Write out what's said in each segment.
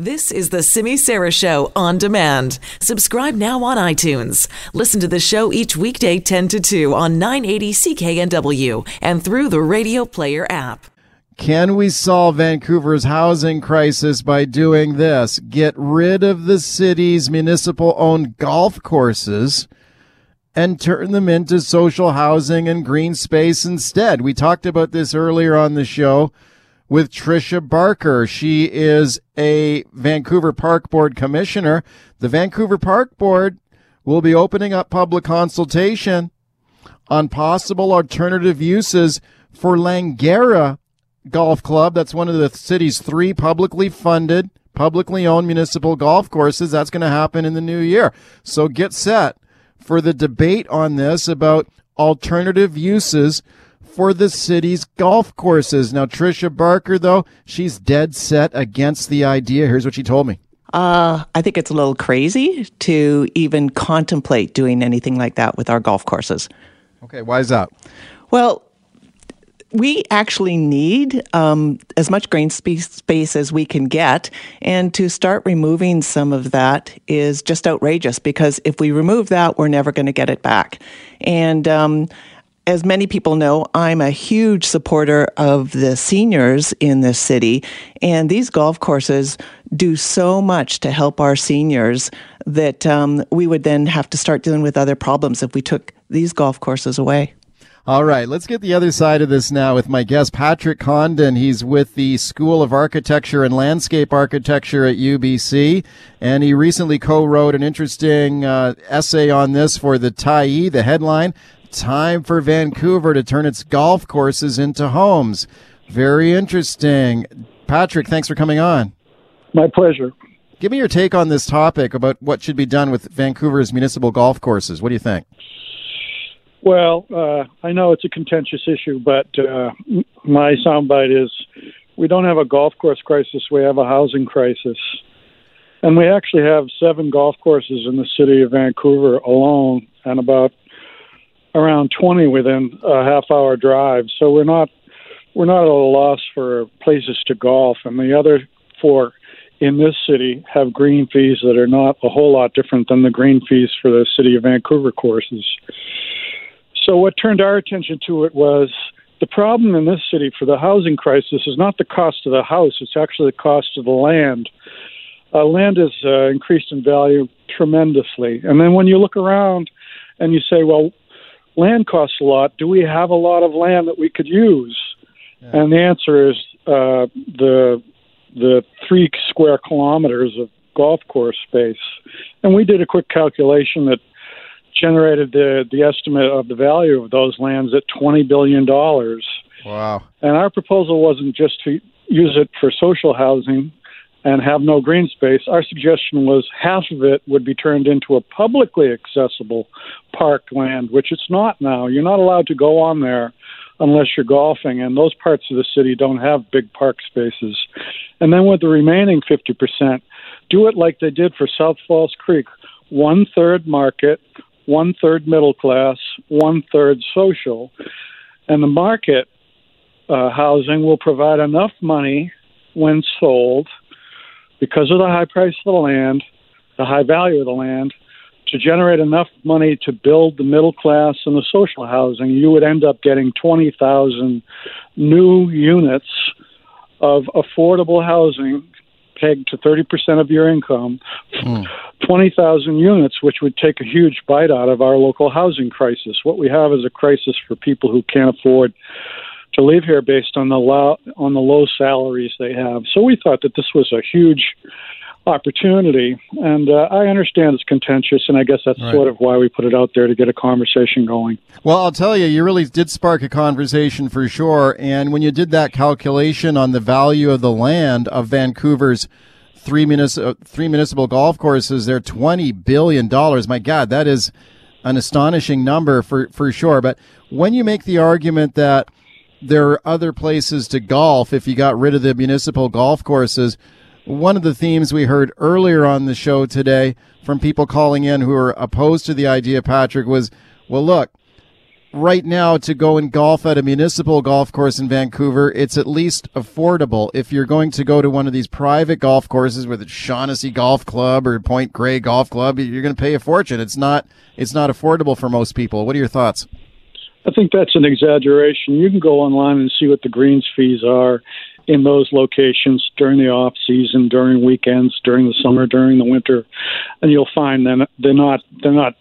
This is the Simi Sara Show on demand. Subscribe now on iTunes. Listen to the show each weekday 10 to 2 on 980 CKNW and through the Radio Player app. Can we solve Vancouver's housing crisis by doing this? Get rid of the city's municipal owned golf courses and turn them into social housing and green space instead. We talked about this earlier on the show with Tricia Barker. She is a Vancouver Park Board commissioner. The Vancouver Park Board will be opening up public consultation on possible alternative uses for Langara Golf Club. That's one of the city's three publicly funded, publicly owned municipal golf courses. That's going to happen in the new year. So get set for the debate on this about alternative uses for the city's golf courses. Now, Tricia Barker, though, she's dead set against the idea. Here's what she told me. Uh, I think it's a little crazy to even contemplate doing anything like that with our golf courses. Okay, why is that? Well, we actually need um, as much green space as we can get. And to start removing some of that is just outrageous because if we remove that, we're never going to get it back. And um, as many people know, I'm a huge supporter of the seniors in this city, and these golf courses do so much to help our seniors that um, we would then have to start dealing with other problems if we took these golf courses away. All right, let's get the other side of this now with my guest, Patrick Condon. He's with the School of Architecture and Landscape Architecture at UBC, and he recently co wrote an interesting uh, essay on this for the Tyee, the headline Time for Vancouver to turn its golf courses into homes. Very interesting. Patrick, thanks for coming on. My pleasure. Give me your take on this topic about what should be done with Vancouver's municipal golf courses. What do you think? Well, uh, I know it's a contentious issue, but uh, my soundbite is we don't have a golf course crisis, we have a housing crisis. And we actually have seven golf courses in the city of Vancouver alone, and about around 20 within a half hour drive. So we're not we're not at a loss for places to golf, and the other four in this city have green fees that are not a whole lot different than the green fees for the city of Vancouver courses. So what turned our attention to it was the problem in this city for the housing crisis is not the cost of the house; it's actually the cost of the land. Uh, land has uh, increased in value tremendously, and then when you look around and you say, well, land costs a lot. Do we have a lot of land that we could use? Yeah. And the answer is uh, the the three square kilometers of golf course space. And we did a quick calculation that generated the the estimate of the value of those lands at twenty billion dollars. Wow! And our proposal wasn't just to use it for social housing, and have no green space. Our suggestion was half of it would be turned into a publicly accessible park land, which it's not now. You're not allowed to go on there unless you're golfing, and those parts of the city don't have big park spaces. And then with the remaining 50%, do it like they did for South False Creek one third market, one third middle class, one third social. And the market uh, housing will provide enough money when sold because of the high price of the land, the high value of the land, to generate enough money to build the middle class and the social housing, you would end up getting 20,000 new units of affordable housing pegged to 30% of your income, mm. 20,000 units, which would take a huge bite out of our local housing crisis. What we have is a crisis for people who can't afford to live here based on the low on the low salaries they have. So we thought that this was a huge opportunity, and uh, I understand it's contentious, and I guess that's right. sort of why we put it out there to get a conversation going. Well, I'll tell you, you really did spark a conversation for sure. And when you did that calculation on the value of the land of Vancouver's three, uh, three municipal golf courses, they're twenty billion dollars. My God, that is an astonishing number for for sure. But when you make the argument that there are other places to golf if you got rid of the municipal golf courses. One of the themes we heard earlier on the show today from people calling in who are opposed to the idea, Patrick, was well, look, right now to go and golf at a municipal golf course in Vancouver, it's at least affordable. If you're going to go to one of these private golf courses, whether Shaughnessy Golf Club or Point Grey Golf Club, you're going to pay a fortune. It's not it's not affordable for most people. What are your thoughts? I think that's an exaggeration. You can go online and see what the greens fees are in those locations during the off season, during weekends, during the summer, during the winter, and you'll find them they're not they're not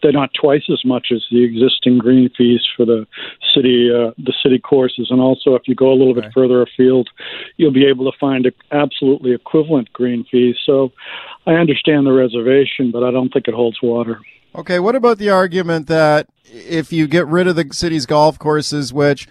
they're not twice as much as the existing green fees for the city uh, the city courses. And also, if you go a little bit further afield, you'll be able to find absolutely equivalent green fees. So, I understand the reservation, but I don't think it holds water. Okay, what about the argument that if you get rid of the city's golf courses, which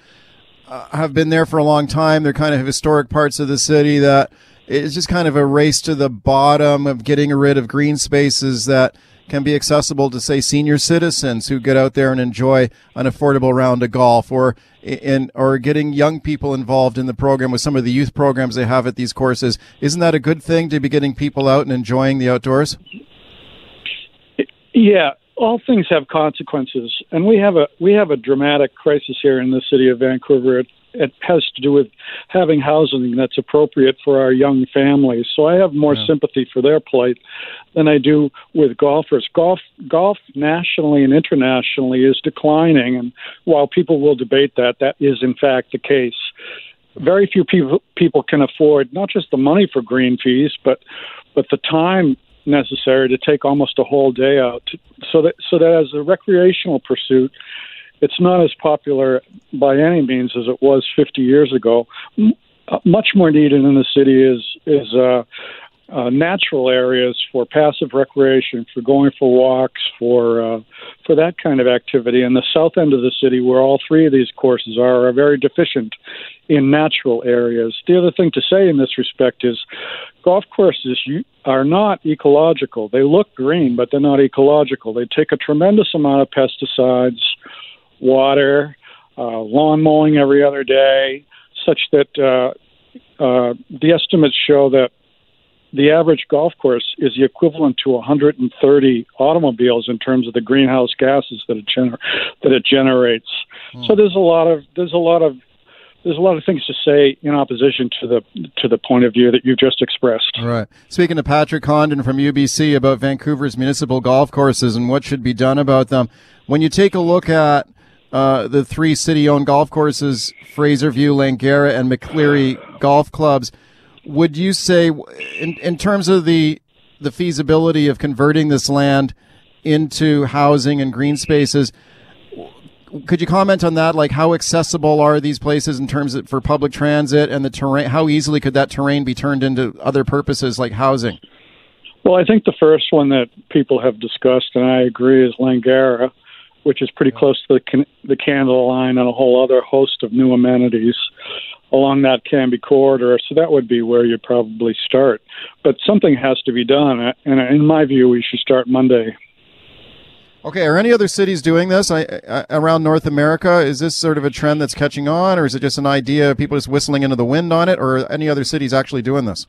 uh, have been there for a long time, they're kind of historic parts of the city that it's just kind of a race to the bottom of getting rid of green spaces that can be accessible to say senior citizens who get out there and enjoy an affordable round of golf or in or getting young people involved in the program with some of the youth programs they have at these courses. Isn't that a good thing to be getting people out and enjoying the outdoors yeah all things have consequences and we have a we have a dramatic crisis here in the city of Vancouver it it has to do with having housing that's appropriate for our young families. So I have more yeah. sympathy for their plight than I do with golfers. Golf golf nationally and internationally is declining and while people will debate that that is in fact the case. Very few people people can afford not just the money for green fees but but the time necessary to take almost a whole day out so that so that as a recreational pursuit it's not as popular by any means as it was 50 years ago. M- uh, much more needed in the city is is uh, uh, natural areas for passive recreation, for going for walks, for uh, for that kind of activity. And the south end of the city, where all three of these courses are, are very deficient in natural areas. The other thing to say in this respect is, golf courses are not ecological. They look green, but they're not ecological. They take a tremendous amount of pesticides water, uh, lawn mowing every other day, such that uh, uh, the estimates show that the average golf course is the equivalent to 130 automobiles in terms of the greenhouse gases that it gener- that it generates. Hmm. So there's a lot of there's a lot of there's a lot of things to say in opposition to the to the point of view that you just expressed. Right. Speaking to Patrick Condon from UBC about Vancouver's municipal golf courses and what should be done about them, when you take a look at uh, the three city-owned golf courses, Fraserview, Langara, and McCleery golf clubs. Would you say, in, in terms of the the feasibility of converting this land into housing and green spaces, could you comment on that? Like, how accessible are these places in terms of for public transit and the terrain? How easily could that terrain be turned into other purposes like housing? Well, I think the first one that people have discussed, and I agree, is Langara which is pretty close to the, can- the Canada line and a whole other host of new amenities along that Cambie corridor. So that would be where you'd probably start. But something has to be done, and in my view, we should start Monday. Okay, are any other cities doing this I, I, around North America? Is this sort of a trend that's catching on, or is it just an idea, of people just whistling into the wind on it, or any other cities actually doing this?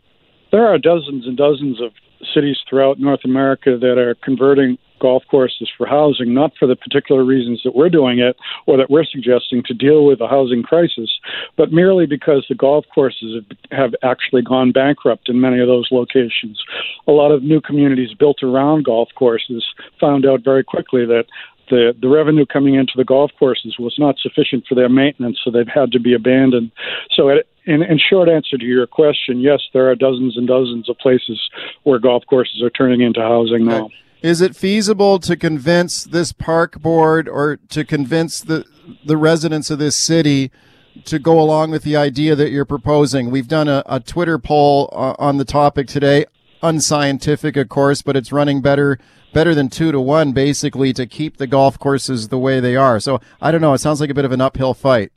There are dozens and dozens of cities throughout North America that are converting golf courses for housing, not for the particular reasons that we're doing it or that we're suggesting to deal with the housing crisis, but merely because the golf courses have, actually gone bankrupt in many of those locations. A lot of new communities built around golf courses found out very quickly that the the revenue coming into the golf courses was not sufficient for their maintenance, so they've had to be abandoned. So, in, in short answer to your question, yes, there are dozens and dozens of places where golf courses are turning into housing now. Is it feasible to convince this park board or to convince the the residents of this city to go along with the idea that you're proposing? We've done a, a Twitter poll uh, on the topic today, unscientific, of course, but it's running better better than two to one, basically, to keep the golf courses the way they are. So I don't know. It sounds like a bit of an uphill fight.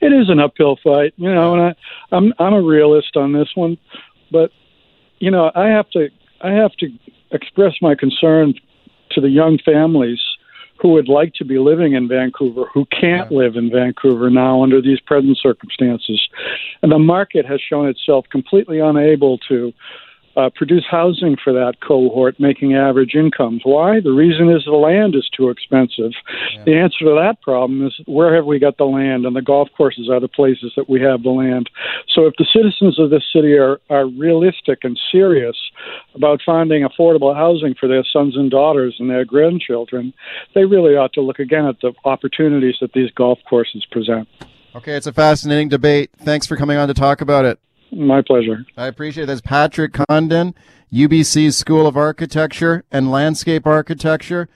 It is an uphill fight, you know, and I, I'm I'm a realist on this one, but you know, I have to I have to express my concern to the young families who would like to be living in Vancouver who can't yeah. live in Vancouver now under these present circumstances. And the market has shown itself completely unable to uh, produce housing for that cohort making average incomes. Why? The reason is the land is too expensive. Yeah. The answer to that problem is where have we got the land? And the golf courses are the places that we have the land. So if the citizens of this city are, are realistic and serious about finding affordable housing for their sons and daughters and their grandchildren, they really ought to look again at the opportunities that these golf courses present. Okay, it's a fascinating debate. Thanks for coming on to talk about it. My pleasure. I appreciate it. That's Patrick Condon, UBC's School of Architecture and Landscape Architecture.